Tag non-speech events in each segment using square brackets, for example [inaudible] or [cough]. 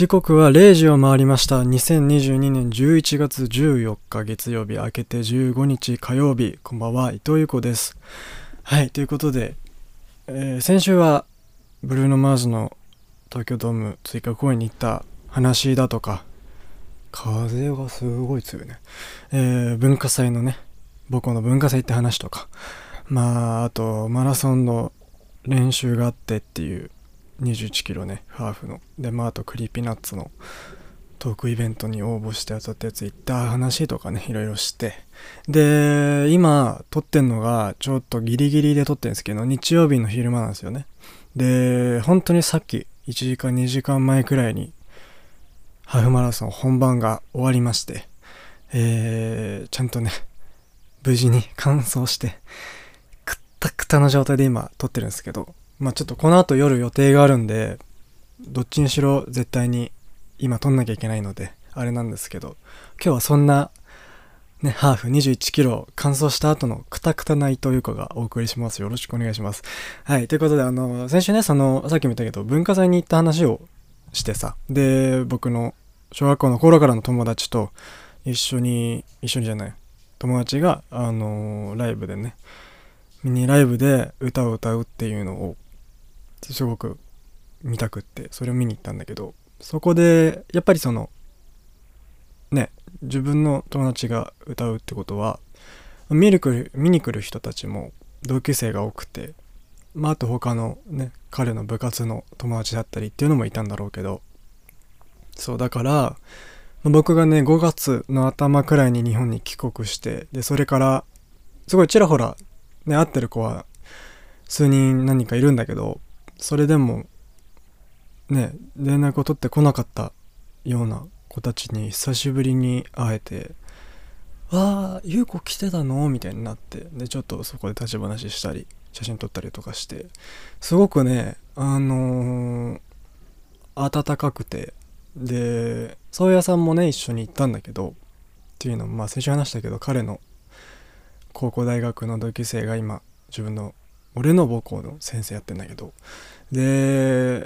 時刻は0時を回りました。2022年11月14日月曜日明けて15日火曜日。こんばんは伊藤優子です。はいということで、えー先週はブルーノ・マーズの東京ドーム追加公演に行った話だとか風がすごい強いね、えー文化祭のね母校の文化祭って話とかまああとマラソンの練習があってっていう21キロねハーフの。でまああと Creepy Nuts のトークイベントに応募して当たったやつ行った話とかねいろいろして。で今撮ってんのがちょっとギリギリで撮ってるんですけど日曜日の昼間なんですよね。で本当にさっき1時間2時間前くらいにハーフマラソン本番が終わりましてえー、ちゃんとね無事に完走してくったくたの状態で今撮ってるんですけどまあちょっとこの後夜予定があるんでどっちにしろ絶対に今撮んなきゃいけないのであれなんですけど今日はそんなねハーフ2 1キロ完走した後のくたくたな伊藤優子がお送りします。よろしくお願いします。はいということであの先週ねそのさっきも言ったけど文化祭に行った話をしてさで僕の小学校の頃からの友達と一緒に一緒にじゃない友達があのライブでねミニライブで歌を歌うっていうのをすごく見たくってそれを見に行ったんだけどそこでやっぱりそのね自分の友達が歌うってことは見に来る見に来る人たちも同級生が多くてまああと他のね彼の部活の友達だったりっていうのもいたんだろうけどそうだから僕がね5月の頭くらいに日本に帰国してでそれからすごいちらほらね会ってる子は数人何かいるんだけどそれでもね連絡を取ってこなかったような子たちに久しぶりに会えて「ああ優子来てたの?」みたいになってでちょっとそこで立ち話したり写真撮ったりとかしてすごくねあのー温かくてで宗谷さんもね一緒に行ったんだけどっていうのもまあ先週話したけど彼の高校大学の同級生が今自分の俺の母校の先生やってんだけど。で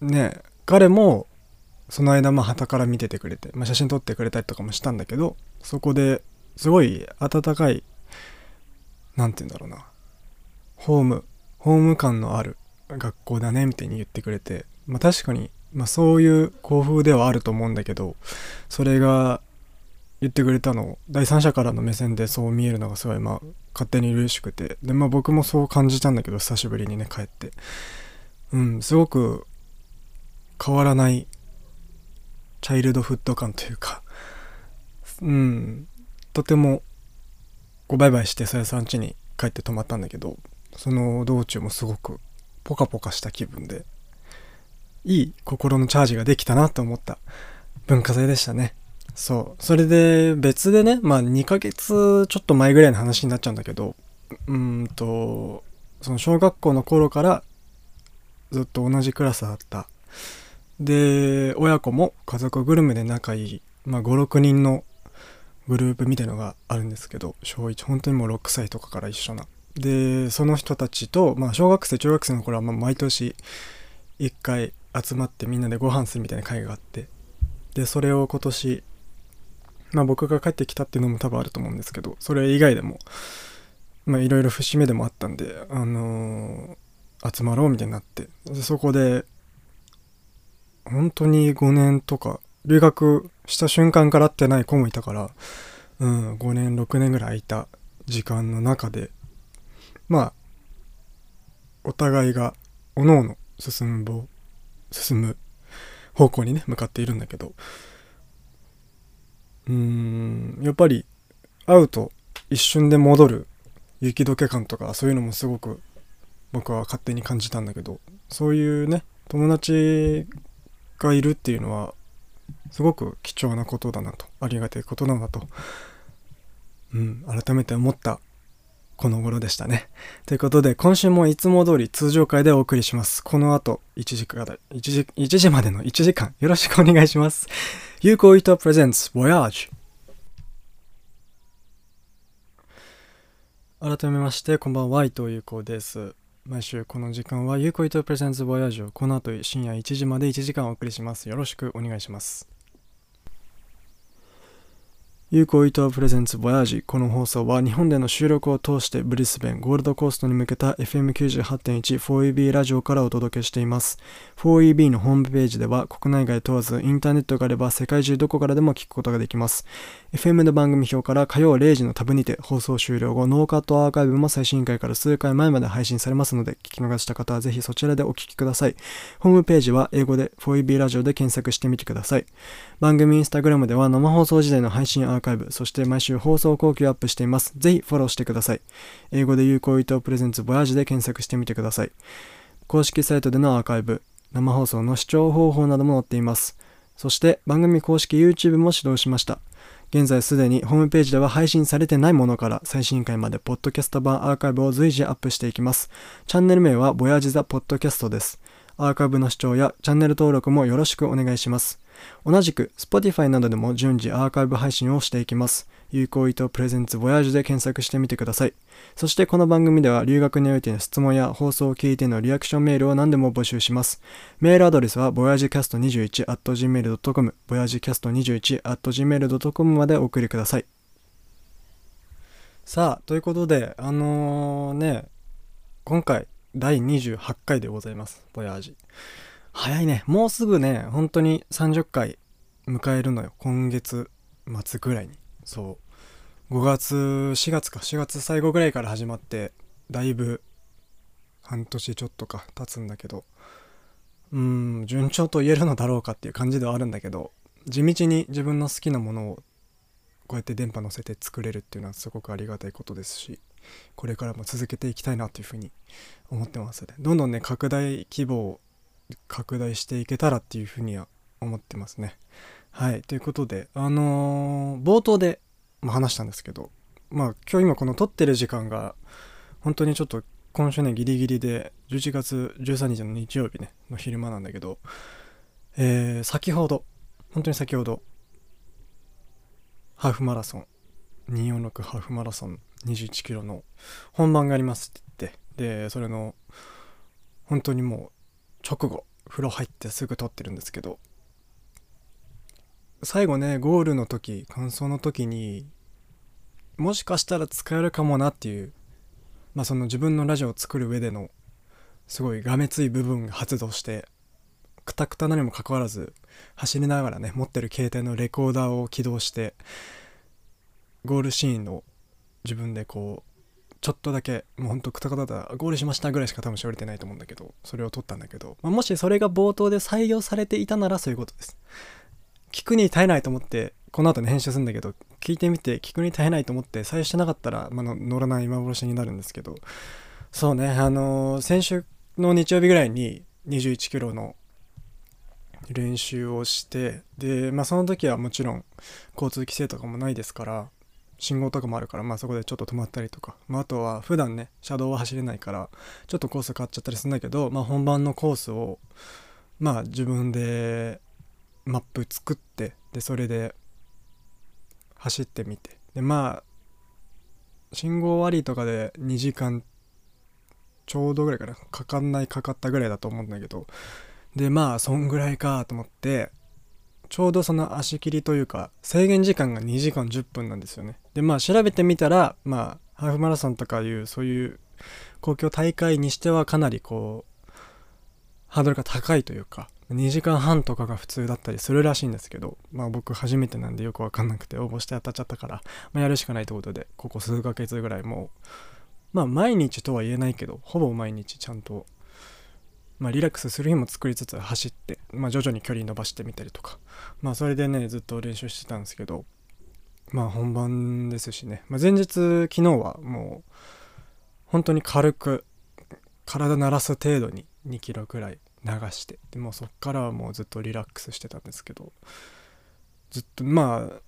ね彼もその間まあ旗から見ててくれて、まあ、写真撮ってくれたりとかもしたんだけどそこですごい温かい何て言うんだろうなホームホーム感のある学校だねみたいに言ってくれてまあ確かに、まあ、そういう校風ではあると思うんだけどそれが言ってくれたのを第三者からの目線でそう見えるのがすごいまあ勝手に嬉しくて。でまあ僕もそう感じたんだけど久しぶりにね帰って。うんすごく変わらないチャイルドフット感というか。うんとてもこうバイバイしてさやさん家に帰って泊まったんだけどその道中もすごくポカポカした気分でいい心のチャージができたなと思った。文化祭でしたね。そう。それで別でねまあ2ヶ月ちょっと前ぐらいの話になっちゃうんだけどうんとその小学校の頃からずっと同じクラスだった。で親子も家族ぐるみで仲いい、まあ、56人のグループみたいのがあるんですけど小1本当にもう6歳とかから一緒な。でその人たちと、まあ、小学生中学生の頃はま毎年1回集まってみんなでご飯するみたいな会があってでそれを今年まあ僕が帰ってきたっていうのも多分あると思うんですけどそれ以外でもまあいろいろ節目でもあったんであのー集まろうみたいになってでそこで本当に5年とか留学した瞬間から会ってない子もいたからうん5年6年ぐらい空いた時間の中でまあお互いがおのおの進む進む方向にね向かっているんだけどうんやっぱり会うと一瞬で戻る雪解け感とかそういうのもすごく僕は勝手に感じたんだけどそういうね友達がいるっていうのはすごく貴重なことだなとありがたいことだと、うん、改めて思ったこの頃でしたね。ということで今週もいつも通り通常回でお送りします。この後1時から1時 ,1 時までの1時間よろしくお願いします。有効糸プレゼンツ Voyage. 改めましてこんばんは伊藤優子です。毎週この時間はゆうこいとプレゼンツボヤージュをこの後深夜1時まで1時間お送りします。よろしくお願いします。有効伊藤プレゼンツボヤージ。この放送は日本での収録を通してブリスベンゴールドコーストに向けた FM98.1 4EB ラジオからお届けしています。4EB のホームページでは国内外問わずインターネットがあれば世界中どこからでも聞くことができます。FM の番組表から火曜0時のタブにて放送終了後ノーカットアーカイブも最新回から数回前まで配信されますので聞き逃した方はぜひそちらでお聞きください。ホームページは英語で 4EB ラジオで検索してみてください。番組インスタグラムでは生放送時代の配信アーカイブそして毎週放送後期をアップしています。ぜひフォローしてください。英語で有効伊藤プレゼンツボヤージで検索してみてください。公式サイトでのアーカイブ生放送の視聴方法なども載っています。そして番組公式 YouTube も始動しました。現在すでにホームページでは配信されてないものから最新回までポッドキャスト版アーカイブを随時アップしていきます。チャンネル名はボヤージザポッドキャストです。アーカイブの視聴やチャンネル登録もよろしくお願いします。同じく Spotify などでも順次アーカイブ配信をしていきます。有効意図プレゼンツボヤージュで検索してみてください。そしてこの番組では留学においての質問や放送を聞いてのリアクションメールを何でも募集します。メールアドレスは voyagecast21.gmail.com voyagecast21.gmail.com までお送りください。さあ、ということで、あのー、ね、今回第28回でございます。ボヤージ。早いね。もうすぐね、本当に30回迎えるのよ。今月末ぐらいに。そう。5月4月か。4月最後ぐらいから始まってだいぶ半年ちょっとか経つんだけど。うん順調と言えるのだろうかっていう感じではあるんだけど地道に自分の好きなものをこうやって電波乗せて作れるっていうのはすごくありがたいことですしこれからも続けていきたいなというふうに思ってますね。どんどんね拡大規模を拡大していけたらっていうふうには思ってますね。はい。ということで、あのー、冒頭で、ま話したんですけど、まあ、今日今この撮ってる時間が、本当にちょっと今週ね、ギリギリで、11月13日の日曜日ね、の昼間なんだけど、えー、先ほど、本当に先ほど、ハーフマラソン、246ハーフマラソン21キロの本番がありますって言って、で、それの、本当にもう、直後、風呂入ってすぐ撮ってるんですけど、最後ねゴールの時感想の時にもしかしたら使えるかもなっていうまあその自分のラジオを作る上でのすごいがめつい部分が発動してくたくたなにもかかわらず走りながらね持ってる携帯のレコーダーを起動してゴールシーンを自分でこうちょっとだけもうほんとくたくただゴールしましたぐらいしか多分喋れてないと思うんだけどそれを撮ったんだけど、まあ、もしそれが冒頭で採用されていたならそういうことです。聞くに耐えないと思って、この後ね、編集するんだけど、聞いてみて、聞くに耐えないと思って、採用してなかったら、まあ、乗らない幻になるんですけど、そうね、あのー、先週の日曜日ぐらいに21キロの練習をして、で、まあ、その時はもちろん、交通規制とかもないですから、信号とかもあるから、まあ、そこでちょっと止まったりとか、まあ、あとは普段ね車道は走れないからちょっとコース変わっちゃったりするんだけど、まあ、本番のコースをまあ自分でマップ作ってでそれで走ってみて。でまあ信号ありとかで2時間ちょうどぐらいかな。かかんないかかったぐらいだと思うんだけど。でまあそんぐらいかと思ってちょうどその足切りというか制限時間が2時間10分なんですよね。でまあ調べてみたらまあハーフマラソンとかいうそういう公共大会にしてはかなりこうハードルが高いというか2時間半とかが普通だったりするらしいんですけど、まあ僕初めてなんでよくわかんなくて応募して当たっちゃったから、まあ、やるしかないってことで、ここ数ヶ月ぐらいもう、まあ毎日とは言えないけど、ほぼ毎日ちゃんと、まあリラックスする日も作りつつ走って、まあ徐々に距離伸ばしてみたりとか、まあそれでね、ずっと練習してたんですけど、まあ本番ですしね、まあ前日、昨日はもう、本当に軽く、体鳴らす程度に2キロくらい流して。でもそっからはもうずっとリラックスしてたんですけど。ずっとまあ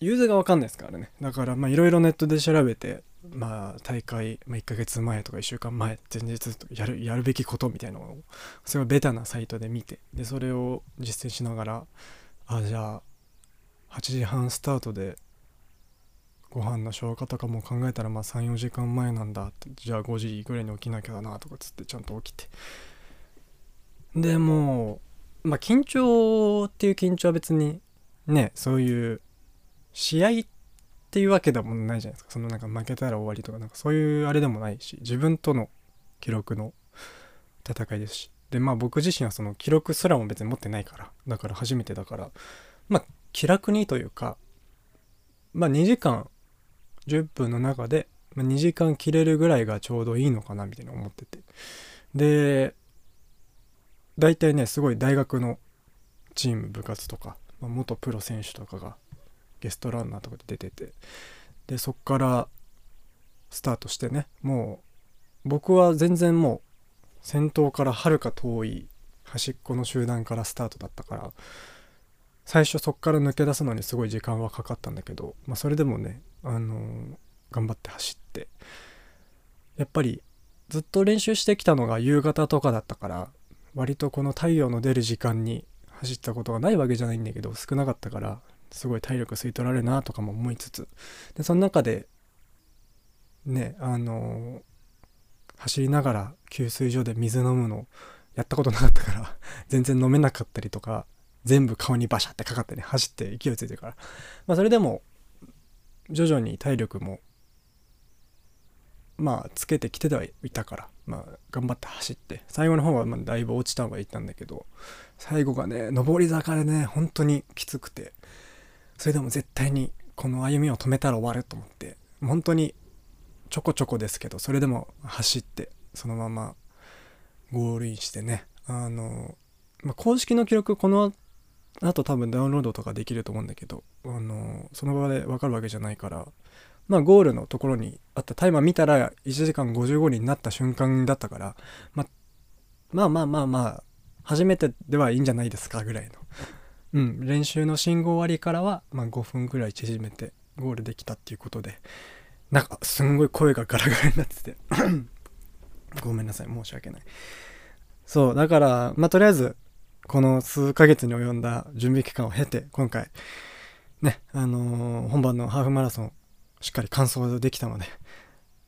融通が分かんないですからね。だからまあいろいろネットで調べてまあ大会、まあ、1ヶ月前とか1週間前前日やるやるべきことみたいなのをすごいベタなサイトで見てでそれを実践しながらあじゃあ8時半スタートでご飯の消化とかも考えたらまあ34時間前なんだってじゃあ5時ぐらいに起きなきゃだなとかつってちゃんと起きてでもまあ緊張っていう緊張は別にねそういう試合っていうわけでもないじゃないですか。そのなんか負けたら終わりとかなんかそういうあれでもないし自分との記録の戦いですし。でまあ僕自身はその記録すらも別に持ってないからだから初めてだから。まあ気楽にというかまあ2時間10分の中で、2時間切れるぐらいがちょうどいいのかなみたいな思ってて。で大体ねすごい大学のチーム部活とか、まあ、元プロ選手とかがゲストランナーとかで出ててでそっからスタートしてねもう僕は全然もう先頭からはるか遠い端っこの集団からスタートだったから最初そっから抜け出すのにすごい時間はかかったんだけど、まあ、それでもね、あのー、頑張って走ってやっぱりずっと練習してきたのが夕方とかだったから割とこの太陽の出る時間に走ったことがないわけじゃないんだけど少なかったからすごい体力吸い取られるなとかも思いつつ。でその中でねあの、走りながら給水所で水飲むのやったことなかったから全然飲めなかったりとか全部顔にバシャってかかってね走って勢いついてるから。まあそれでも徐々に体力もまあつけてきてはいたからまあ頑張って走って最後の方はまだいぶ落ちたはいったんだけど最後がね上り坂でね本当にきつくてそれでも絶対にこの歩みを止めたら終わると思って本当にちょこちょこですけどそれでも走ってそのままゴールインしてねあの、まあ、公式の記録このあと多分ダウンロードとかできると思うんだけど、あのその場で分かるわけじゃないから、まあゴールのところにあったタイマー見たら1時間55になった瞬間だったから、まあまあまあまあまあ、初めてではいいんじゃないですかぐらいの。うん、練習の信号終わりからは、ま、5分ぐらい縮めてゴールできたっていうことで、なんかすんごい声がガラガラになってて [coughs] ごめんなさい、申し訳ない。そう、だから、まあとりあえず、この数ヶ月に及んだ準備期間を経て、今回、ね、あのー、本番のハーフマラソン、しっかり完走できたので、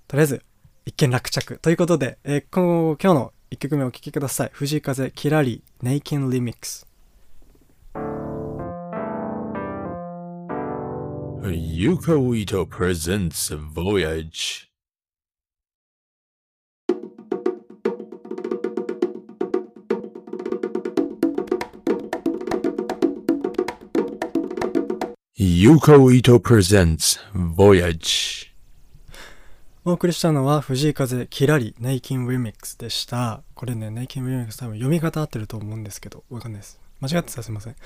とりあえず、一件落着。ということで、えー、今日の1曲目お聴きください。藤井風、キラリ、ネイキンリミックス。Yuko Ito presents Voyage. Yuko Ito presents Voyage. お送りしたのは藤井風キラリネイキンウィミックスでした。これねネイキンウィミックス多分読み方合ってると思うんですけどわかんないです。間違ってたすいません。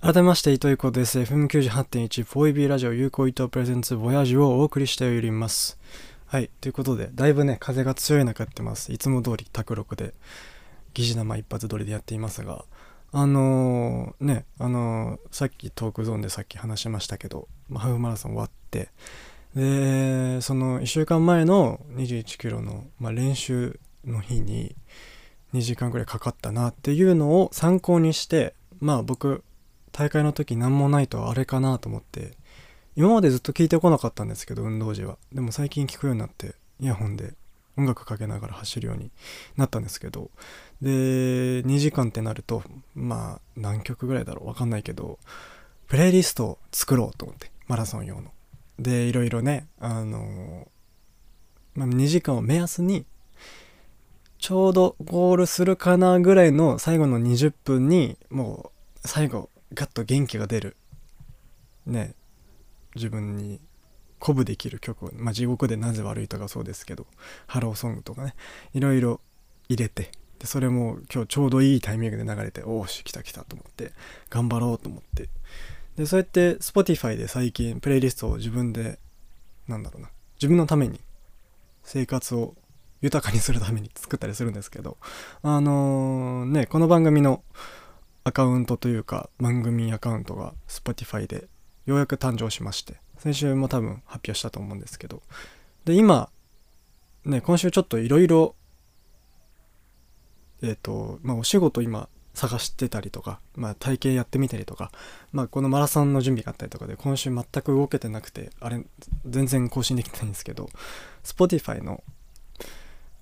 改めまして糸井子です。FM98.1 4EB ラジオ有効糸プレゼンツボヤージュをお送りしております。はいということでだいぶね風が強い中やってます。いつも通り卓録で疑似生一発撮りでやっていますがあのー、ね、あのー、さっきトークゾーンでさっき話しましたけど、まあ、ハーフマラソン終わって、で、その1週間前の21キロの、まあ、練習の日に2時間ぐらいかかったなっていうのを参考にして、まあ僕、大会の時何もないとあれかなと思って、今までずっと聞いてこなかったんですけど、運動時は。でも最近聞くようになって、イヤホンで音楽かけながら走るようになったんですけどで2時間ってなるとまあ何曲ぐらいだろうわかんないけどプレイリストを作ろうと思ってマラソン用の。でいろいろねあのまあ、2時間を目安にちょうどゴールするかなぐらいの最後の20分にもう最後ガッと元気が出る。ね自分に鼓舞できる曲を、まあ、地獄でなぜ悪いとかそうですけど、ハローソングとかね、いろいろ入れて、で、それも今日ちょうどいいタイミングで流れて、おおし、来た来たと思って、頑張ろうと思って。で、そうやって Spotify で最近プレイリストを自分で、なんだろうな、自分のために、生活を豊かにするために作ったりするんですけど、あのー、ね、この番組のアカウントというか、番組アカウントが Spotify でようやく誕生しまして、先週も多分発表したと思うんですけど。で今ね今週ちょっといろいろえっ、とまあお仕事今探してたりとか、まあ、体験やってみたりとか、まあ、このマラソンの準備があったりとかで今週全く動けてなくてあれ全然更新できてないんですけど Spotify の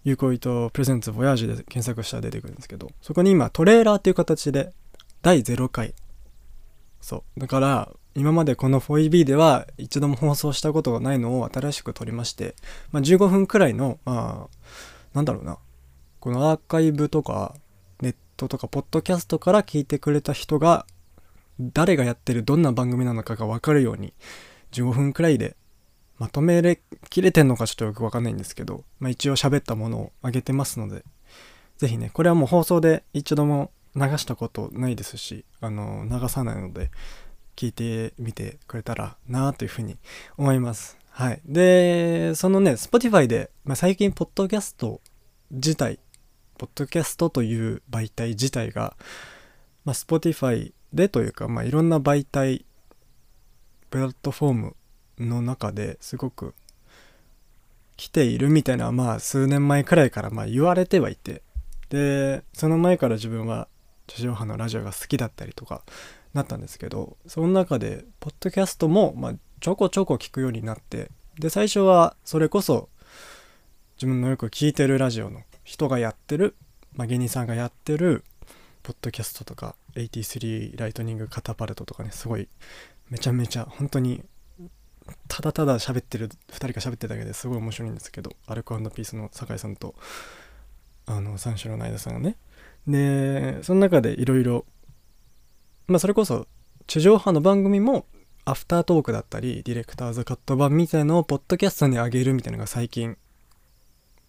有効糸プレゼンツボヤージュで検索したら出てくるんですけどそこに今トレーラーっていう形で第0回そう。だから今までこの 4EB では一度も放送したことがないのを新しく撮りまして、まあ、15分くらいのまあなんだろうな。このアーカイブとかネットとかポッドキャストから聞いてくれた人が誰がやってるどんな番組なのかが分かるように15分くらいでまとめれきれてんのかちょっとよくわかんないんですけど、まあ、一応喋ったものをあげてますのでぜひねこれはもう放送で一度も流したことないですしあの流さないので聞いてみてくれたらなというふうに思います。はい。でそのね Spotify で、まあ、最近ポッドキャスト自体ポッドキャストという媒体自体が、まあ、Spotify でというか、まあ、いろんな媒体プラットフォームの中ですごく来ているみたいなまあ数年前くらいからまあ言われてはいてでその前から自分は地上波のラジオが好きだったりとかなったんですけどその中でポッドキャストもまあちょこちょこ聞くようになってで最初はそれこそ自分のよく聞いてるラジオの人がやってる、まあ、芸人さんがやってるポッドキャストとか83ライトニングカタパルトとかねすごいめちゃめちゃ本当にただただ喋ってる2人が喋ってるだけですごい面白いんですけどアルコピースの酒井さんとあの三四郎の間さんがねでその中でいろいろまあそれこそ地上波の番組もアフタートークだったりディレクターズカット版みたいのをポッドキャストに上げるみたいなのが最近、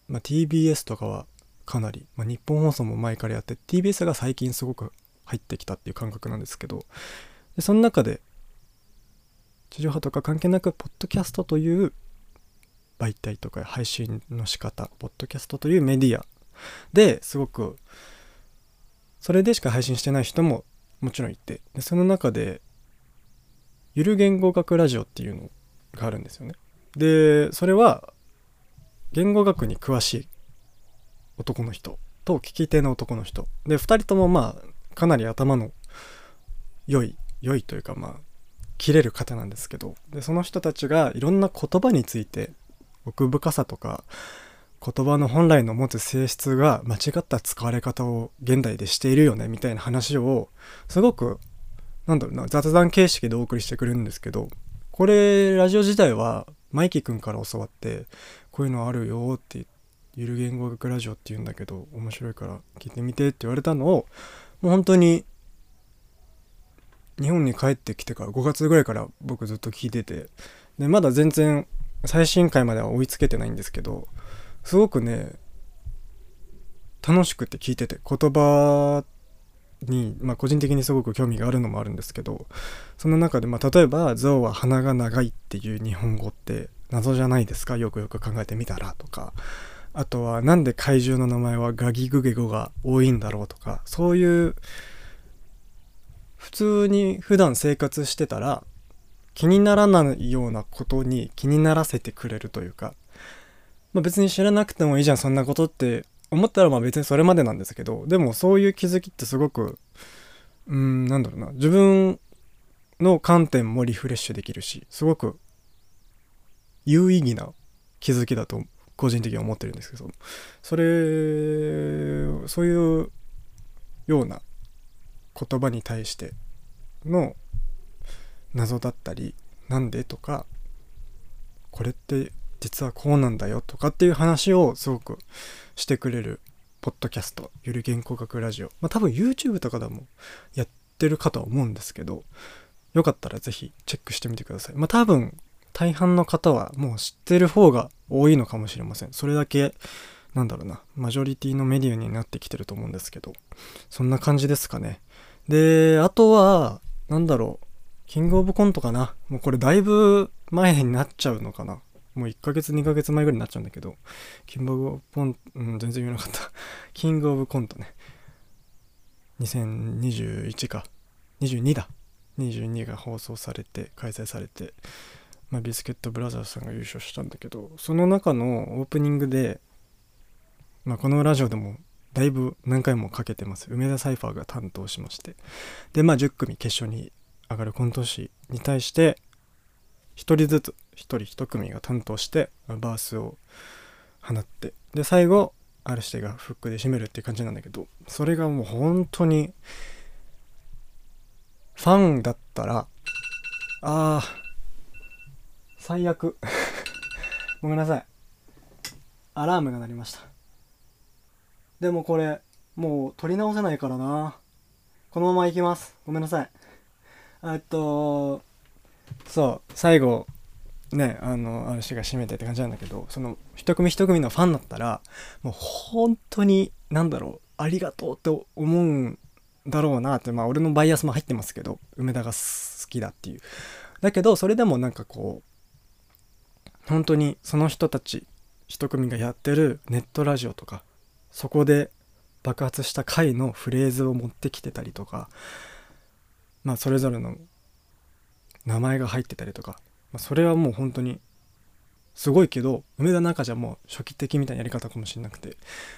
まあ、TBS とかはかなり、まあ、日本放送も前からやって TBS が最近すごく入ってきたっていう感覚なんですけどでその中で地上波とか関係なくポッドキャストという媒体とか配信の仕方ポッドキャストというメディアですごくそれでしか配信してない人ももちろんいてでその中でゆる言語学ラジオっていうのがあるんですよね。でそれは言語学に詳しい男の人と聞き手の男の人。で2人ともまあかなり頭の良い良いというかまあ切れる方なんですけどでその人たちがいろんな言葉について奥深さとか言葉の本来の持つ性質が間違った使われ方を現代でしているよねみたいな話をすごくなんだろうな雑談形式でお送りしてくれるんですけどこれラジオ自体はマイキーくんから教わってこういうのあるよってゆる言語学ラジオって言うんだけど面白いから聞いてみてって言われたのをもう本当に日本に帰ってきてから5月ぐらいから僕ずっと聞いててでまだ全然最新回までは追いつけてないんですけどすごくね楽しくて聞いてて言葉に、まあ、個人的にすごく興味があるのもあるんですけどその中で、まあ、例えば「象は鼻が長い」っていう日本語って謎じゃないですか？よくよく考えてみたらとか。あとはなんで怪獣の名前はガギグゲゴが多いんだろうとか。そういう普通に普段生活してたら気にならないようなことに気にならせてくれるというか、まあ、別に知らなくてもいいじゃんそんなことって思ったらまあ別にそれまでなんですけどでもそういう気づきってすごくうんなんだろうな。自分の観点もリフレッシュできるしすごく有意義な気づきだと個人的に思ってるんですけどそれそういうような言葉に対しての謎だったりなんでとかこれって実はこうなんだよとかっていう話をすごくしてくれるポッドキャストゆる言語学ラジオ。まあ多分 YouTube とかでもやってるかとは思うんですけどよかったら是非チェックしてみてください。まあ多分大半の方はもう知ってる方が多いのかもしれません。それだけなんだろうなマジョリティのメディアになってきてると思うんですけどそんな感じですかね。であとはなんだろうキングオブコントかな。もうこれだいぶ前になっちゃうのかな。もう1ヶ月2ヶ月前ぐらいになっちゃうんだけどキングオブコント、うん、全然言えなかった。キングオブコントね2021か22だ。22が放送されて開催されてまあ、ビスケットブラザーズさんが優勝したんだけどその中のオープニングで、まあ、このラジオでもだいぶ何回もかけてます。梅田サイファーが担当しまして。でまあ10組決勝に上がるコント師に対して1人ずつ1人1組が担当してバースを放ってで最後 R 指定がフックで締めるっていう感じなんだけどそれがもう本当にファンだったらあー最悪。[laughs] ごめんなさい。アラームが鳴りました。でもこれもう撮り直せないからな。このまま行きます。ごめんなさい。えっとそう最後ねあの RC が締めてって感じなんだけどその一組一組のファンだったらもう本当に何だろうありがとうって思うんだろうなってまあ俺のバイアスも入ってますけど梅田が好きだっていう。だけどそれでもなんかこう本当にその人たち一組がやってるネットラジオとかそこで爆発した回のフレーズを持ってきてたりとかまあそれぞれの名前が入ってたりとか、まあ、それはもう本当にすごいけど梅田中じゃもう初期的みたいなやり方かもしれなくて。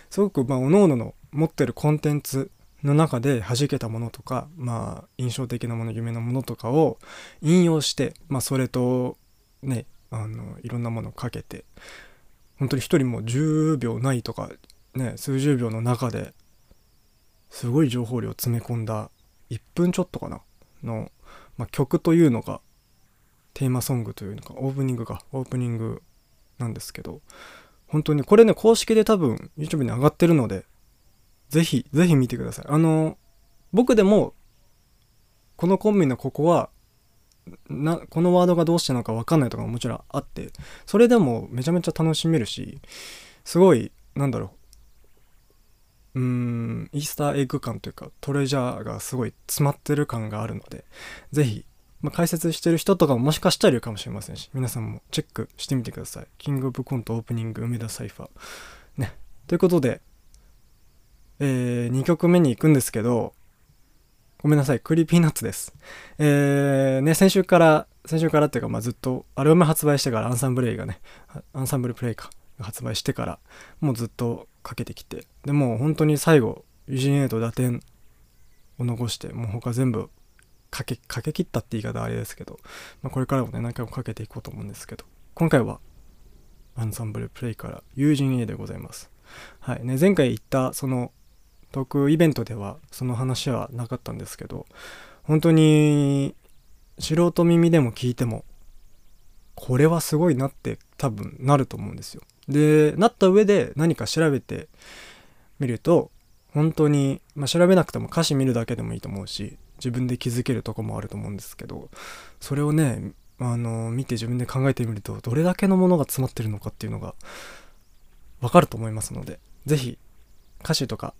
すごくまあ各々の持ってるコンテンツの中で弾けたものとかまあ印象的なもの夢のものとかを引用してまあそれとねあのいろんなものをかけて本当に一人も10秒ないとかね数十秒の中ですごい情報量を詰め込んだ1分ちょっとかなの、まあ、曲というのがテーマソングというのかオープニングかオープニングなんですけど本当にこれね公式で多分 YouTube に上がってるのでぜひぜひ見てください。あの僕でもこのコンビのここはなこのワードがどうしてなのか分かんないとかももちろんあってそれでもめちゃめちゃ楽しめるしすごいなんだろううーんイースターエッグ感というかトレジャーがすごい詰まってる感があるのでぜひ、まあ、解説してる人とかももしかしたらいるかもしれませんし皆さんもチェックしてみてください。キングオブコントオープニング梅田サイファー。ね。ということでえー、2曲目に行くんですけどごめんなさい、 Creepy Nuts です。えー、ね、先週から、先週からっていうか、まあずっと、アルバム発売してから、アンサンブレイがね、アンサンブルプレイか、発売してから、もうずっとかけてきて、でも本当に最後、友人 A と打点を残して、もう他全部、かけ、かけ切ったって言い方あれですけど、まあこれからもね、何回もかけていこうと思うんですけど、今回は、アンサンブルプレイから、ユージン A でございます。はい。ね、前回言った、その、トークイベントではその話はなかったんですけど本当に素人耳でも聞いてもこれはすごいなって多分なると思うんですよ。でなった上で何か調べてみると本当に、まあ、調べなくても歌詞見るだけでもいいと思うし自分で気づけるとこもあると思うんですけどそれをねあの見て自分で考えてみるとどれだけのものが詰まってるのかっていうのがわかると思いますので是非歌詞とか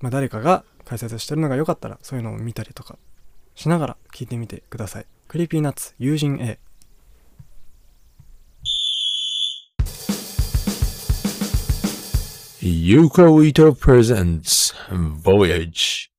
まあ、誰かが解説してるのが良かったらそういうのを見たりとかしながら聞いてみてください。 Creepy Nuts 友人 A ユコイト presents Voyage.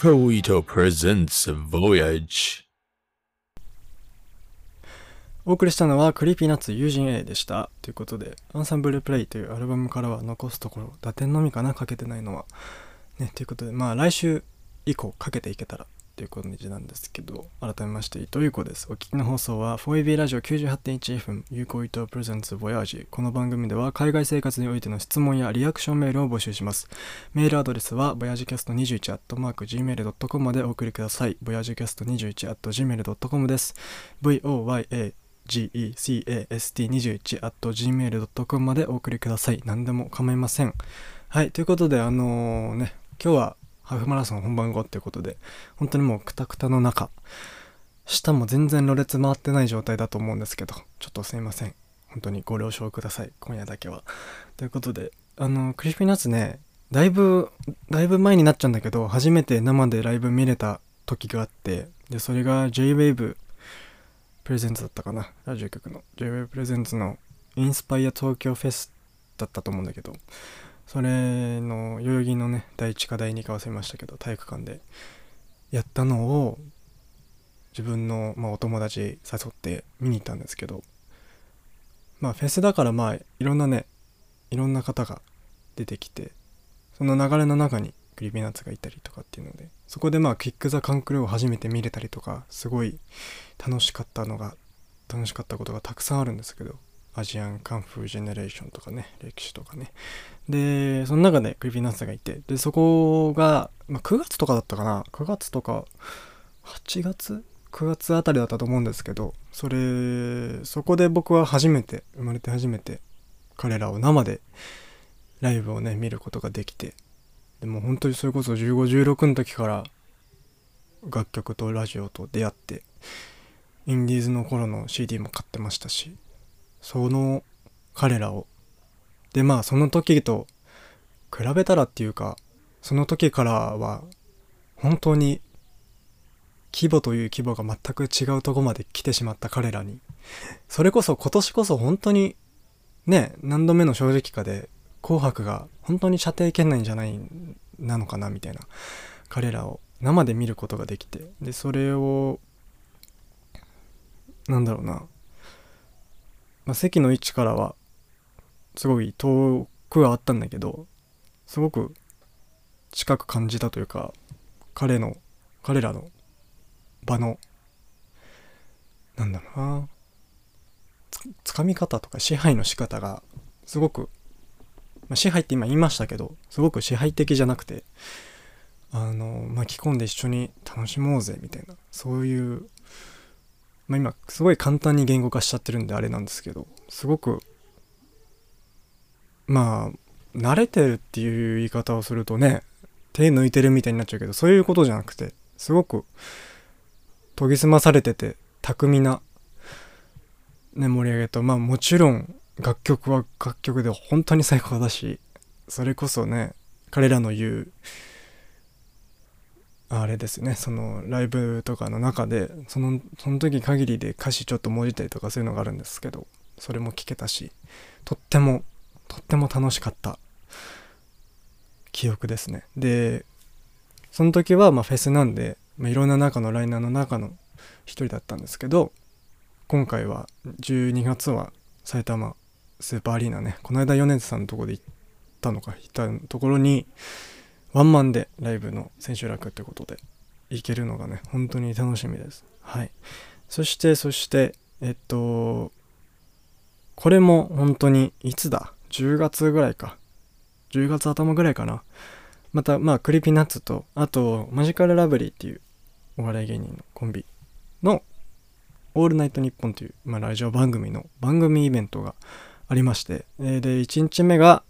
Yukou Ito presents Voyage. お送りしたのは Creepy Nuts 友人 A でした。ということでアンサンブルプレイというアルバムからは残すところ打点のみかな？かけてないのは。ねということでまあ来週以降かけていけたらという感じなんですけど改めまして伊藤優子です。お聞きの放送は 4EB ラジオ 98.1FM Yukou Ito presents Voyage。この番組では海外生活においての質問やリアクションメールを募集します。メールアドレスはボヤージキャスト21 at mark gmail.com までお送りください。ボヤージキャスト21 at gmail.com です。voya gecast21 at gmail.com までお送りください。何でも構いません。はいということであのね今日はハーフマラソン本番後っていうことで本当にもうクタクタの中下も全然ろれつ回ってない状態だと思うんですけどちょっとすいません。本当にご了承ください。今夜だけは。ということであのクリスピーナッツねだいぶだいぶ前になっちゃうんだけど初めて生でライブ見れた時があってでそれが JWAVE プレゼンツだったかな。ラジオ局の。JWAVE プレゼンツのインスパイア東京フェスだったと思うんだけどそれの代々木のね第1か第2か忘れましたけど体育館でやったのを自分の、まあ、お友達誘って見に行ったんですけどまあフェスだからまあいろんなねいろんな方が出てきてその流れの中にクリビナッツがいたりとかっていうのでそこでまあキック・ザ・カンクルーを初めて見れたりとかすごい楽しかったのが楽しかったことがたくさんあるんですけどアジアンカンフージェネレーションとかね歴史とかねでその中でクリビナッツがいてでそこが、まあ、9月とかだったかな。9月とか8月？9月あたりだったと思うんですけどそれそこで僕は初めて生まれて初めて彼らを生でライブをね見ることができてでも本当にそれこそ1516の時から楽曲とラジオと出会ってインディーズの頃の CD も買ってましたしその彼らをでまあその時と比べたらっていうかその時からは本当に規模という規模が全く違うとこまで来てしまった彼らにそれこそ今年こそ本当にね何度目の正直かで紅白が本当に射程圏内じゃないなのかなみたいな彼らを生で見ることができてでそれをなんだろうな、まあ、席の位置からはすごい遠くはあったんだけどすごく近く感じたというか彼の彼らの場のなんだろうなつかみ方とか支配の仕方がすごく、まあ、支配って今言いましたけどすごく支配的じゃなくてあの巻き込んで一緒に楽しもうぜみたいなそういう、まあ、今すごい簡単に言語化しちゃってるんであれなんですけどすごくまあ慣れてるっていう言い方をするとね手抜いてるみたいになっちゃうけどそういうことじゃなくてすごく研ぎ澄まされてて巧みな、ね、盛り上げとまあもちろん楽曲は楽曲で本当に最高だしそれこそね彼らの言うあれですねそのライブとかの中でそのその時限りで歌詞ちょっと文字たりとかそういうのがあるんですけどそれも聞けたしとってもとっても楽しかった記憶ですね。でその時はまフェスなんでま、いろんな中のライナーの中の一人だったんですけど今回は12月は埼玉スーパーアリーナねこの間米津さんのとこで行ったのか行ったところにワンマンでライブの千秋楽ってことで行けるのがね本当に楽しみです。はい。そしてそしてえっとこれも本当にいつだ10月ぐらいか。10月頭ぐらいかな。またまあクリピナッツとあとマジカルラブリーっていうお笑い芸人のコンビの「オールナイトニッポン」という、まあ、ラジオ番組の番組イベントがありまして、え、で1日目が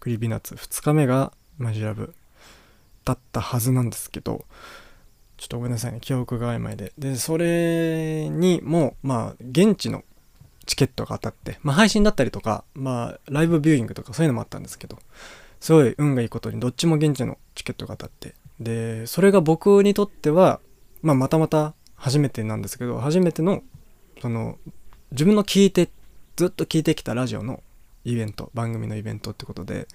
クリビナッツ。2日目がマジラブだったはずなんですけどちょっとごめんなさいね。記憶が曖昧で。でそれにもまあ現地のチケットが当たって、まあ、配信だったりとか、まあ、ライブビューイングとかそういうのもあったんですけどすごい運がいいことにどっちも現地のチケットが当たってでそれが僕にとっては、まあ、またまた初めてなんですけど初めてのその自分の聞いてずっと聞いてきたラジオのイベント番組のイベントってことで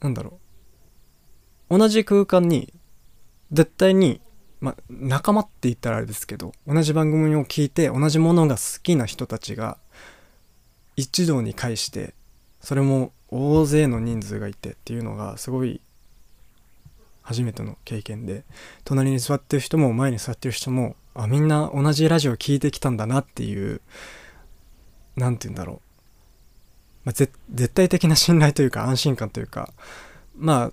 なんだろう同じ空間に絶対に、まあ、仲間って言ったらあれですけど同じ番組を聞いて同じものが好きな人たちが一堂に会してそれも大勢の人数がいてっていうのがすごい初めての経験で隣に座ってる人も前に座ってる人もあみんな同じラジオ聴いてきたんだなっていう何て言うんだろう、まあ、絶対的な信頼というか安心感というかまあ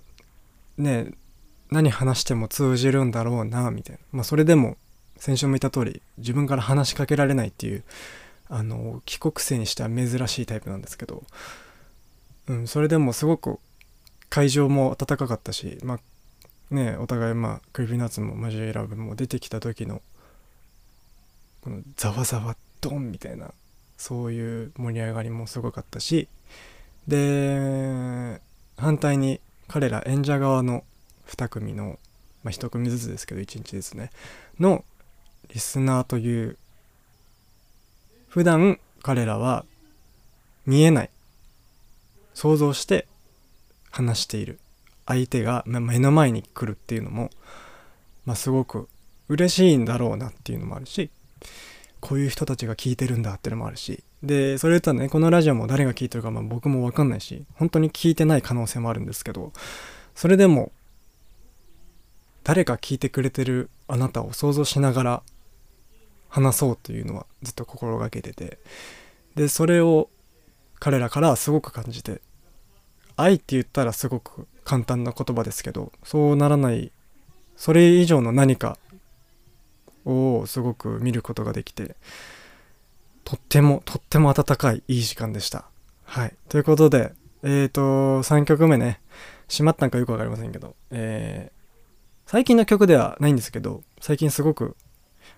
ね何話しても通じるんだろうなみたいな。まあそれでも先週も言った通り自分から話しかけられないっていうあの帰国生にしては珍しいタイプなんですけど、うん、それでもすごく会場も温かかったし、まあ、ねお互いまあクリビナッツもマジラブも出てきた時のこのざわざわドンみたいなそういう盛り上がりもすごかったし。で反対に彼ら演者側の2組の、まあ、1組ずつですけど1日ですねのリスナーという普段彼らは見えない想像して話している相手が目の前に来るっていうのも、まあ、すごく嬉しいんだろうなっていうのもあるしこういう人たちが聞いてるんだっていうのもあるしでそれ言ったらねこのラジオも誰が聞いてるかまあ僕も分かんないし本当に聞いてない可能性もあるんですけどそれでも誰か聞いてくれてるあなたを想像しながら話そうというのはずっと心がけてて。でそれを彼らからすごく感じて愛って言ったらすごく簡単な言葉ですけどそうならないそれ以上の何かをすごく見ることができてとってもとっても温かいいい時間でした。はい。ということでえっ、ー、と3曲目ね。しまったんかよくわかりませんけどえー、最近の曲ではないんですけど最近すごく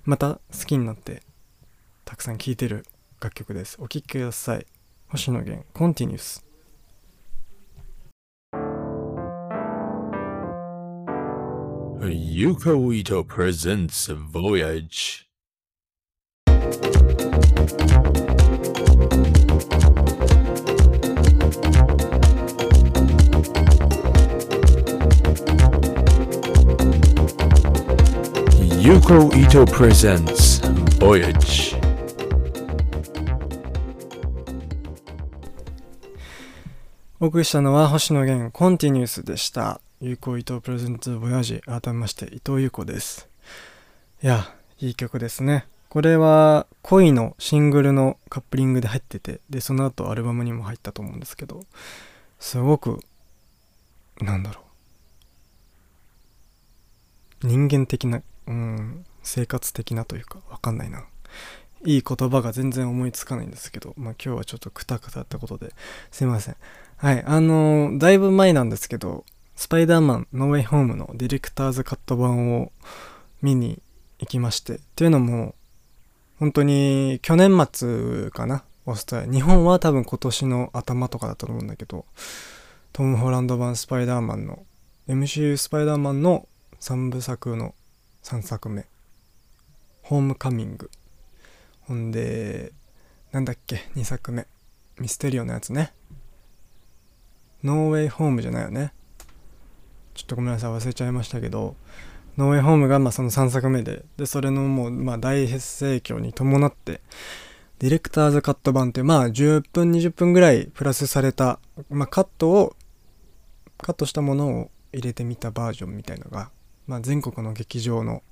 また好きになってたくさん聴いてる楽曲です。お聴きください。星野源コンティニュース Yuko Ito presents Voyage. Yuko Ito presents Voyage. お送りしたのは星野源コンティニュースでした。有効伊藤プレゼンツボヤージ改めまして伊藤優子です。いや、いい曲ですね。これは恋のシングルのカップリングで入ってて、で、その後アルバムにも入ったと思うんですけど、すごく、なんだろう。人間的な、うん、生活的なというか、わかんないな。いい言葉が全然思いつかないんですけど、まあ今日はちょっとクタクタってことですいません。はい、あのー、だいぶ前なんですけど、スパイダーマンノーウェイホームのディレクターズカット版を見に行きまして。っていうのも、本当に去年末かなオーストラリア。日本は多分今年の頭とかだと思うんだけど、トム・ホランド版スパイダーマンの、MCU スパイダーマンの3部作の3作目。ホームカミング。ほんで、なんだっけ、2作目。ミステリオのやつね。ノーウェイホームじゃないよね。ちょっとごめんなさい忘れちゃいましたけどノーウェイホームがまあその3作目ででそれのもうまあ大盛況に伴ってディレクターズカット版ってまあ10分20分ぐらいプラスされた、まあ、カットをカットしたものを入れてみたバージョンみたいのが、まあ、全国の劇場の、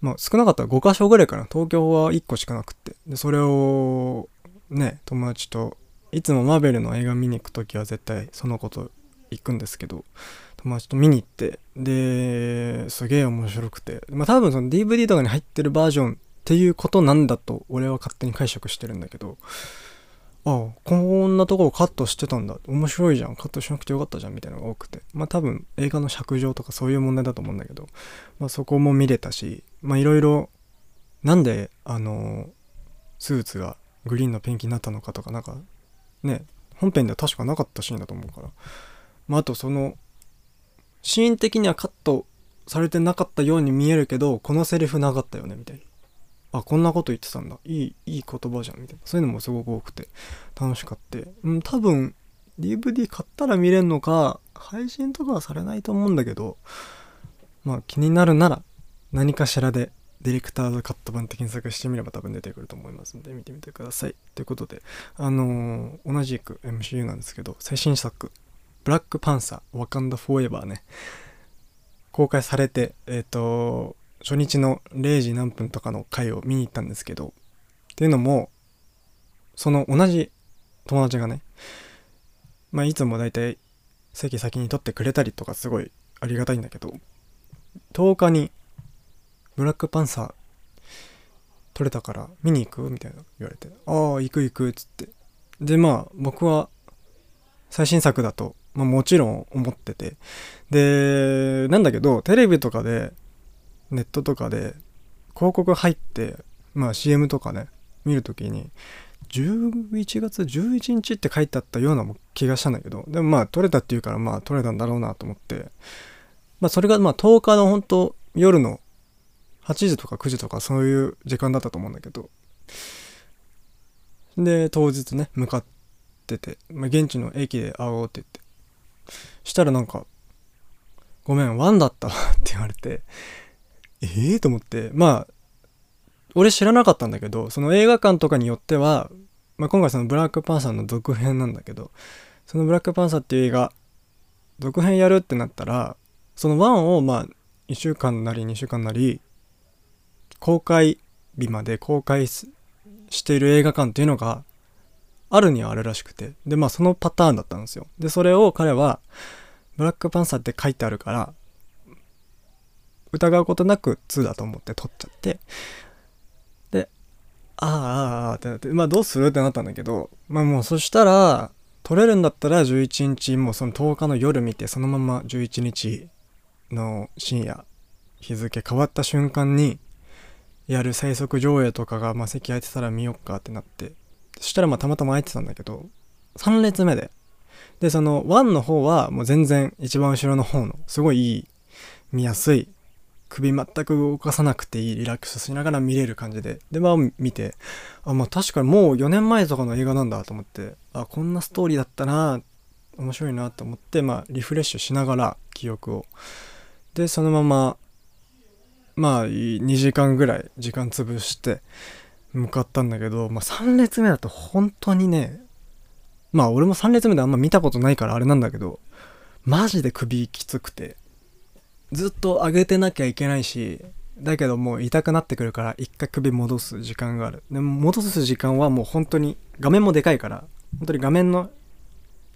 まあ、少なかったら5箇所ぐらいかな。東京は1個しかなくって。でそれをね友達といつもマーベルの映画見に行く時は絶対そのこと行くんですけどまあちょっと見に行って、で、すげえ面白くて、まあ多分その DVD とかに入ってるバージョンっていうことなんだと俺は勝手に解釈してるんだけど、ああ、こんなところカットしてたんだ。面白いじゃん。カットしなくてよかったじゃん。みたいなのが多くて。まあ多分映画の尺上とかそういう問題だと思うんだけど、まあそこも見れたし、まあいろいろ、なんであの、スーツがグリーンのペンキになったのかとか、なんか、ね、本編では確かなかったシーンだと思うから。まああとその、シーン的にはカットされてなかったように見えるけど、このセリフなかったよね、みたいな。あ、こんなこと言ってたんだ。いい、いい言葉じゃん、みたいな。そういうのもすごく多くて、楽しかった。うん、多分、DVD 買ったら見れんのか、配信とかはされないと思うんだけど、まあ気になるなら、何かしらで、ディレクターズカット版って検索してみれば多分出てくると思いますので、見てみてください。ということで、あのー、同じく MCU なんですけど、最新作、ブラックパンサー、ワカンダフォーエバーね、公開されて、えっ、ー、と、初日の0時何分とかの回を見に行ったんですけど、っていうのも、その同じ友達がね、まあいつもだいたい席先に取ってくれたりとかすごいありがたいんだけど、10日にブラックパンサー撮れたから見に行くみたいな言われて、ああ、行く行くっつって。で、まあ僕は最新作だとまあもちろん思ってて。で、なんだけど、テレビとかで、ネットとかで、広告入って、まあ CM とかね見るときに11月11日って書いてあったような気がしたんだけどでもまあ撮れたっていうからまあ撮れたんだろうなと思って。まあそれがまあ10日の本当夜の8時とか9時とかそういう時間だったと思うんだけど。で当日ね向かってて、まあ、現地の駅で会おうって言って。したらなんか「ごめんワンだったわ」って言われて。ええー、と思って。まあ俺知らなかったんだけどその映画館とかによっては、まあ、今回そのブラックパンサーの続編なんだけどそのブラックパンサーっていう映画続編やるってなったらその1をまあ1週間なり2週間なり公開日まで公開している映画館っていうのがあるにはあるらしくて。でまあそのパターンだったんですよ。でそれを彼はブラックパンサーって書いてあるから疑うことなく2だと思って撮っちゃって。でああああってなってまあどうするってなったんだけどまあもうそしたら撮れるんだったら11日もうその10日の夜見てそのまま11日の深夜日付変わった瞬間にやる最速上映とかが、まあ、席空いてたら見よっかってなってそしたらまあたまたま空いてたんだけど3列目で。でその1の方はもう全然一番後ろの方のすごいいい見やすい首全く動かさなくていいリラックスしながら見れる感じで。でまあ見てあまあ確かにもう4年前とかの映画なんだと思ってあこんなストーリーだったな面白いなと思ってまあリフレッシュしながら記憶を。でそのまままあ2時間ぐらい時間潰して向かったんだけど、まあ、3列目だと本当にねまあ俺も3列目であんま見たことないからあれなんだけどマジで首きつくてずっと上げてなきゃいけないしだけどもう痛くなってくるから一回首戻す時間がある。でも戻す時間はもう本当に画面もでかいから本当に画面の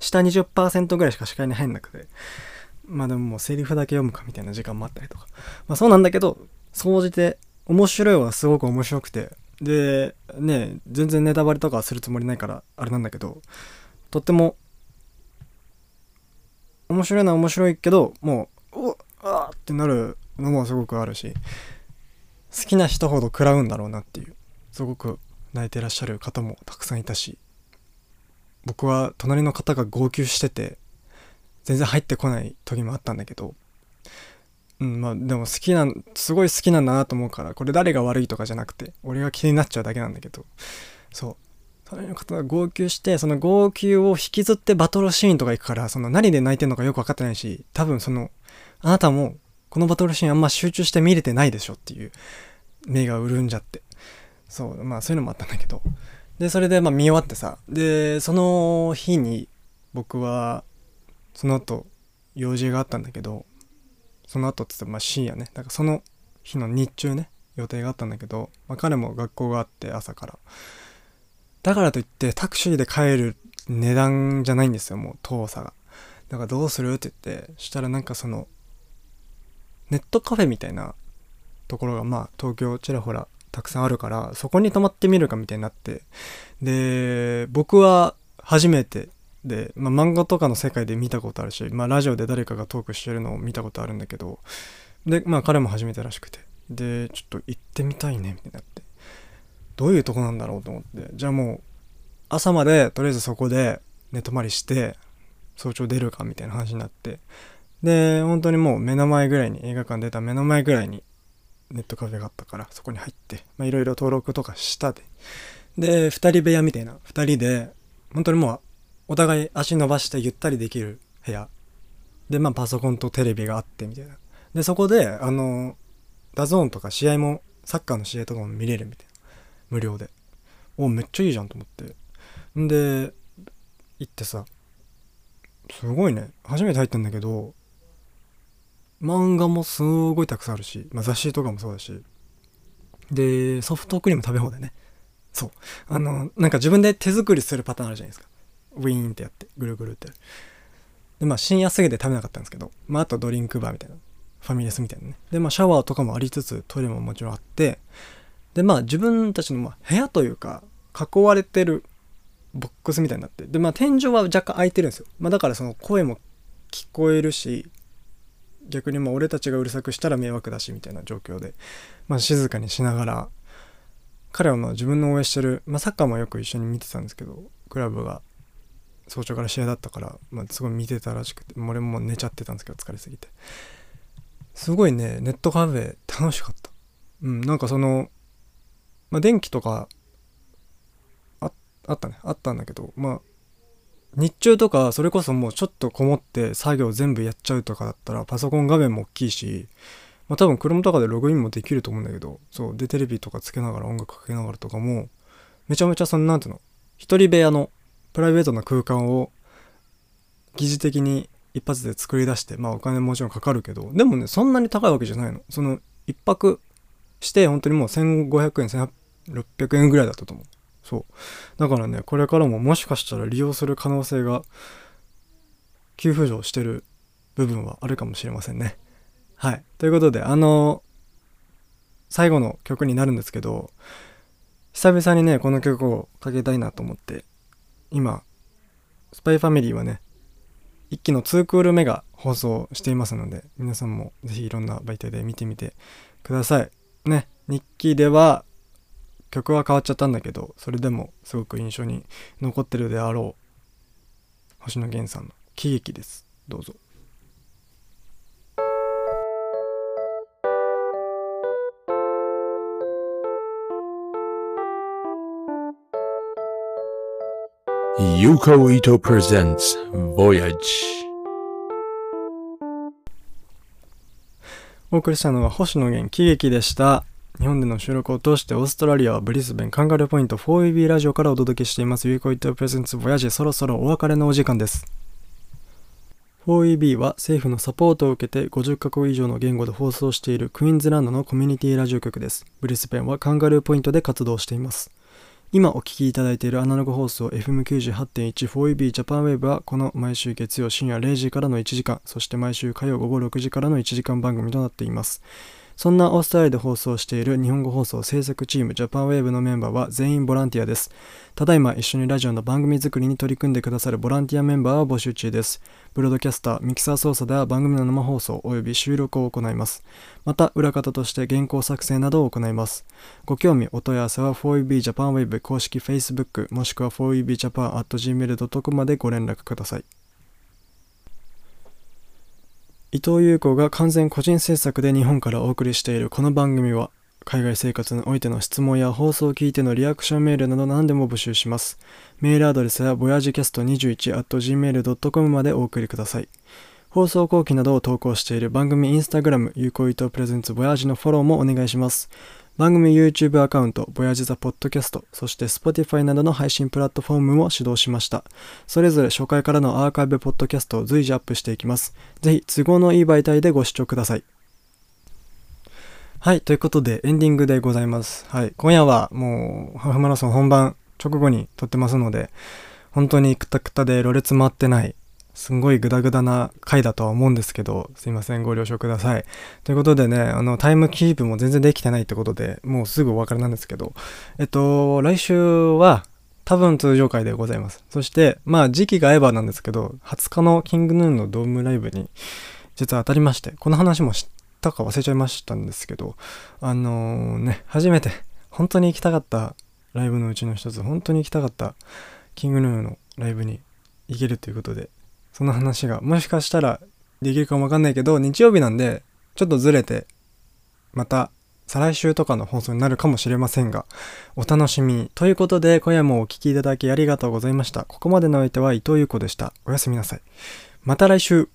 下20%ぐらいしか視界に入んなくて。まあでももうセリフだけ読むかみたいな時間もあったりとか。まあそうなんだけど総じて面白いはすごく面白くて。でね全然ネタバレとかするつもりないからあれなんだけどとっても面白いのは面白いけどもううわってなるのもすごくあるし好きな人ほど食らうんだろうなっていうすごく泣いてらっしゃる方もたくさんいたし僕は隣の方が号泣してて全然入ってこない時もあったんだけどうんまあでも好きなすごい好きなんだなと思うからこれ誰が悪いとかじゃなくて俺が気になっちゃうだけなんだけどそう。隣の方が号泣してその号泣を引きずってバトルシーンとか行くからその何で泣いてんのかよく分かってないし多分そのあなたもこのバトルシーンあんま集中して見れてないでしょっていう目が潤んじゃって。そうまあそういうのもあったんだけど。でそれでまあ見終わってさ。でその日に僕はその後用事があったんだけどその後っつってまあ深夜ね。だからその日の日中ね予定があったんだけど、まあ、彼も学校があって朝から。だからといってタクシーで帰る値段じゃないんですよもう遠さが。だからどうするって言ってしたらなんかそのネットカフェみたいなところがまあ東京ちらほらたくさんあるからそこに泊まってみるかみたいになってで僕は初めてで、まあ、漫画とかの世界で見たことあるし、まあ、ラジオで誰かがトークしてるのを見たことあるんだけどでまあ彼も初めてらしくてでちょっと行ってみたいねみたいになって。どういうとこなんだろうと思って。じゃあもう朝までとりあえずそこで寝泊まりして早朝出るかみたいな話になって。で本当にもう目の前ぐらいに映画館出た目の前ぐらいにネットカフェがあったからそこに入っていろいろ登録とかしたで。で2人部屋みたいな2人で本当にもうお互い足伸ばしてゆったりできる部屋。でまあパソコンとテレビがあってみたいな。でそこであの DAZN とか試合もサッカーの試合とかも見れるみたいな。無料で。おめっちゃいいじゃんと思って。んで行ってさすごいね。初めて入ったんだけど漫画もすごいたくさんあるし、まあ、雑誌とかもそうだし。でソフトクリーム食べ放題ね。そう。あのなんか自分で手作りするパターンあるじゃないですか。ウィーンってやってぐるぐるって。でまあ深夜すぎて食べなかったんですけどまああとドリンクバーみたいなファミレスみたいなね。でまあシャワーとかもありつつトイレももちろんあって。でまあ自分たちのま部屋というか囲われてるボックスみたいになって。でまあ天井は若干開いてるんですよ、まあ、だからその声も聞こえるし逆にまあ俺たちがうるさくしたら迷惑だしみたいな状況で、まあ、静かにしながら彼はまあ自分の応援してる、まあ、サッカーもよく一緒に見てたんですけどクラブが早朝から試合だったから、まあ、すごい見てたらしくて俺も寝ちゃってたんですけど疲れすぎて。すごいねネットカフェ楽しかった。うんなんかその、まあ、電気とかああったね。あったんだけどまあ日中とかそれこそもうちょっとこもって作業全部やっちゃうとかだったらパソコン画面も大きいしまあ多分 Chrome とかでログインもできると思うんだけどそうでテレビとかつけながら音楽かけながらとかもめちゃめちゃそのなんていうの一人部屋のプライベートな空間を疑似的に一発で作り出してまあお金もちろんかかるけどでもねそんなに高いわけじゃないの。その一泊して本当にもう1500円1600円ぐらいだったと思う。そう。だからねこれからももしかしたら利用する可能性が急浮上してる部分はあるかもしれませんね。はい。ということであの最後の曲になるんですけど久々にねこの曲をかけたいなと思って今スパイファミリーはね一期の2クール目が放送していますので皆さんもぜひいろんな媒体で見てみてください。ね。日記では曲は変わっちゃったんだけどそれでもすごく印象に残ってるであろう星野源さんの喜劇です。どうぞ。ユコイト presents Voyage お送りしたのは星野源喜劇でした日本での収録を通してオーストラリアはブリスベンカンガルーポイント 4EB ラジオからお届けしています。ユーコイトプレゼンツボヤジそろそろお別れのお時間です。4EB は政府のサポートを受けて50カ国以上の言語で放送しているクイーンズランドのコミュニティラジオ局です。ブリスベンはカンガルーポイントで活動しています。今お聞きいただいているアナログ放送 FM98.14EB ジャパンウェーブはこの毎週月曜深夜0時からの1時間そして毎週火曜午後6時からの1時間番組となっています。そんなオーストラリアで放送している日本語放送制作チームジャパンウェーブのメンバーは全員ボランティアです。ただいま一緒にラジオの番組作りに取り組んでくださるボランティアメンバーを募集中です。ブロードキャスター、ミキサー操作では番組の生放送及び収録を行います。また、裏方として原稿作成などを行います。ご興味、お問い合わせは 4EB Japan Wave 公式 Facebook もしくは 4EBJapan.gmail.com までご連絡ください。伊藤優子が完全個人制作で日本からお送りしているこの番組は海外生活においての質問や放送を聞いてのリアクションメールなど何でも募集します。メールアドレスは voyagecast21.gmail.com までお送りください。放送後記などを投稿している番組インスタグラム、 Yukou Ito presents Voyage のフォローもお願いします。番組 YouTube アカウント、ボヤジザポッドキャスト、そして Spotify などの配信プラットフォームも始動しました。それぞれ初回からのアーカイブポッドキャストを随時アップしていきます。ぜひ都合のいい媒体でご視聴ください。はい、ということでエンディングでございます。はい、今夜はもうハーフマラソン本番直後に撮ってますので、本当にくたくたでろれつ回ってないすんごいグダグダな回だとは思うんですけど、すいません、ご了承ください。ということでね、あの、タイムキープも全然できてないってことで、もうすぐお別れなんですけど、えっと、来週は、多分通常回でございます。そして、まあ時期がエヴァなんですけど、20日のキングヌーンのドームライブに実は当たりまして、この話も知ったか忘れちゃいましたんですけど、あのー、ね、初めて本当に行きたかったライブのうちの一つ、本当に行きたかったキングヌーンのライブに行けるということで、その話がもしかしたらできるかもわかんないけど、日曜日なんで、ちょっとずれて、また再来週とかの放送になるかもしれませんが、お楽しみに。ということで、今夜もお聴きいただきありがとうございました。ここまでのお相手は伊藤優子でした。おやすみなさい。また来週